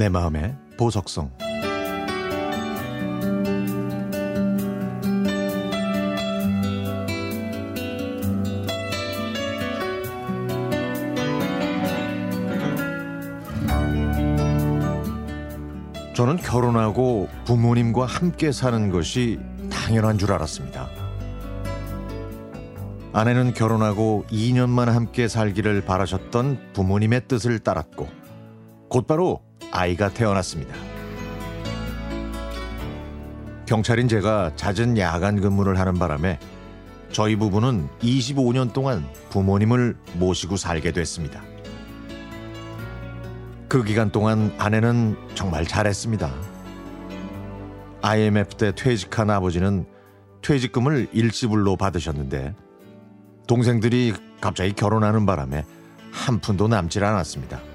내 마음의 보석성 저는 결혼하고 부모님과 함께 사는 것이 당연한 줄 알았습니다. 아내는 결혼하고 2년만 함께 살기를 바라셨던 부모님의 뜻을 따랐고 곧바로 아이가 태어났습니다. 경찰인 제가 잦은 야간 근무를 하는 바람에 저희 부부는 25년 동안 부모님을 모시고 살게 됐습니다. 그 기간 동안 아내는 정말 잘했습니다. IMF 때 퇴직한 아버지는 퇴직금을 일시불로 받으셨는데 동생들이 갑자기 결혼하는 바람에 한 푼도 남질 않았습니다.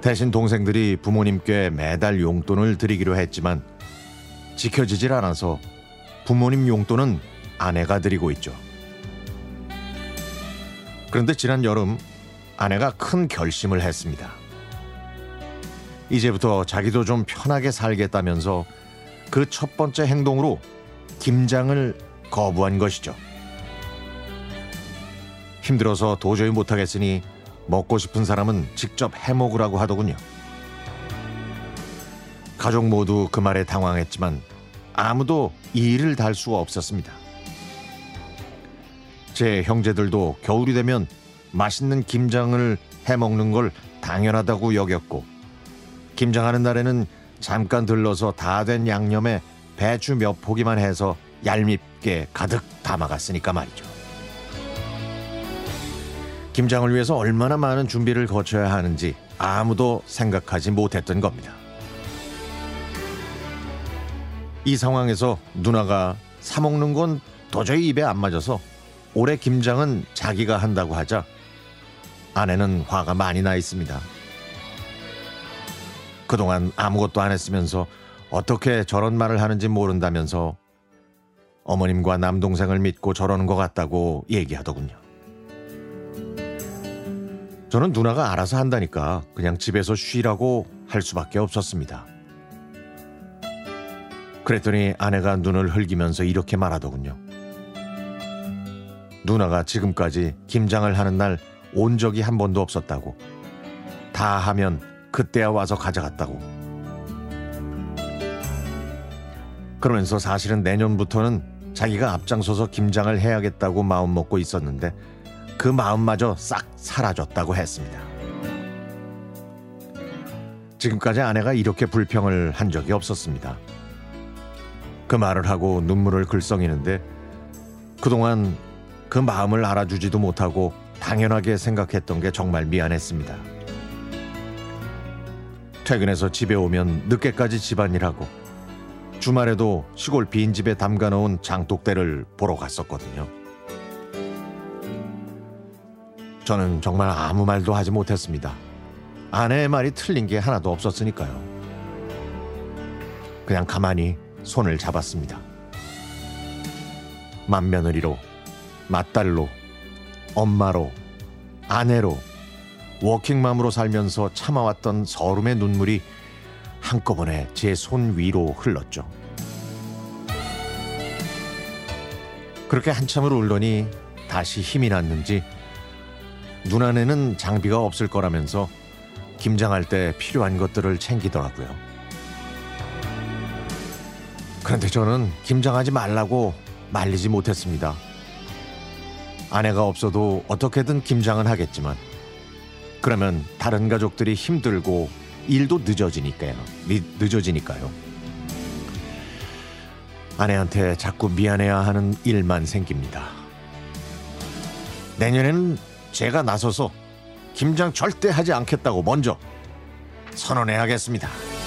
대신 동생들이 부모님께 매달 용돈을 드리기로 했지만 지켜지질 않아서 부모님 용돈은 아내가 드리고 있죠. 그런데 지난 여름 아내가 큰 결심을 했습니다. 이제부터 자기도 좀 편하게 살겠다면서 그 첫 번째 행동으로 김장을 거부한 것이죠. 힘들어서 도저히 못하겠으니 먹고 싶은 사람은 직접 해 먹으라고 하더군요. 가족 모두 그 말에 당황했지만 아무도 이의를 달 수가 없었습니다. 제 형제들도 겨울이 되면 맛있는 김장을 해 먹는 걸 당연하다고 여겼고 김장하는 날에는 잠깐 들러서 다 된 양념에 배추 몇 포기만 해서 얄밉게 가득 담아갔으니까 말이죠. 김장을 위해서 얼마나 많은 준비를 거쳐야 하는지 아무도 생각하지 못했던 겁니다. 이 상황에서 누나가 사 먹는 건 도저히 입에 안 맞아서 올해 김장은 자기가 한다고 하자 아내는 화가 많이 나 있습니다. 그동안 아무것도 안 했으면서 어떻게 저런 말을 하는지 모른다면서 어머님과 남동생을 믿고 저러는 것 같다고 얘기하더군요. 저는 누나가 알아서 한다니까 그냥 집에서 쉬라고 할 수밖에 없었습니다. 그랬더니 아내가 눈을 흘기면서 이렇게 말하더군요. 누나가 지금까지 김장을 하는 날 온 적이 한 번도 없었다고. 다 하면 그때야 와서 가져갔다고. 그러면서 사실은 내년부터는 자기가 앞장서서 김장을 해야겠다고 마음 먹고 있었는데 그 마음마저 싹 사라졌다고 했습니다. 지금까지 아내가 이렇게 불평을 한 적이 없었습니다. 그 말을 하고 눈물을 글썽이는데 그동안 그 마음을 알아주지도 못하고 당연하게 생각했던 게 정말 미안했습니다. 퇴근해서 집에 오면 늦게까지 집안일하고 주말에도 시골 빈집에 담가놓은 장독대를 보러 갔었거든요. 저는 정말 아무 말도 하지 못했습니다. 아내의 말이 틀린 게 하나도 없었으니까요. 그냥 가만히 손을 잡았습니다. 맏며느리로, 맏딸로, 엄마로, 아내로, 워킹맘으로 살면서 참아왔던 서름의 눈물이 한꺼번에 제 손 위로 흘렀죠. 그렇게 한참을 울더니 다시 힘이 났는지 눈 안에는 장비가 없을 거라면서 김장할 때 필요한 것들을 챙기더라고요. 그런데 저는 김장하지 말라고 말리지 못했습니다. 아내가 없어도 어떻게든 김장은 하겠지만 그러면 다른 가족들이 힘들고 일도 늦어지니까요. 늦어지니까요. 아내한테 자꾸 미안해야 하는 일만 생깁니다. 내년에는 제가 나서서 김장 절대 하지 않겠다고 먼저 선언해야겠습니다.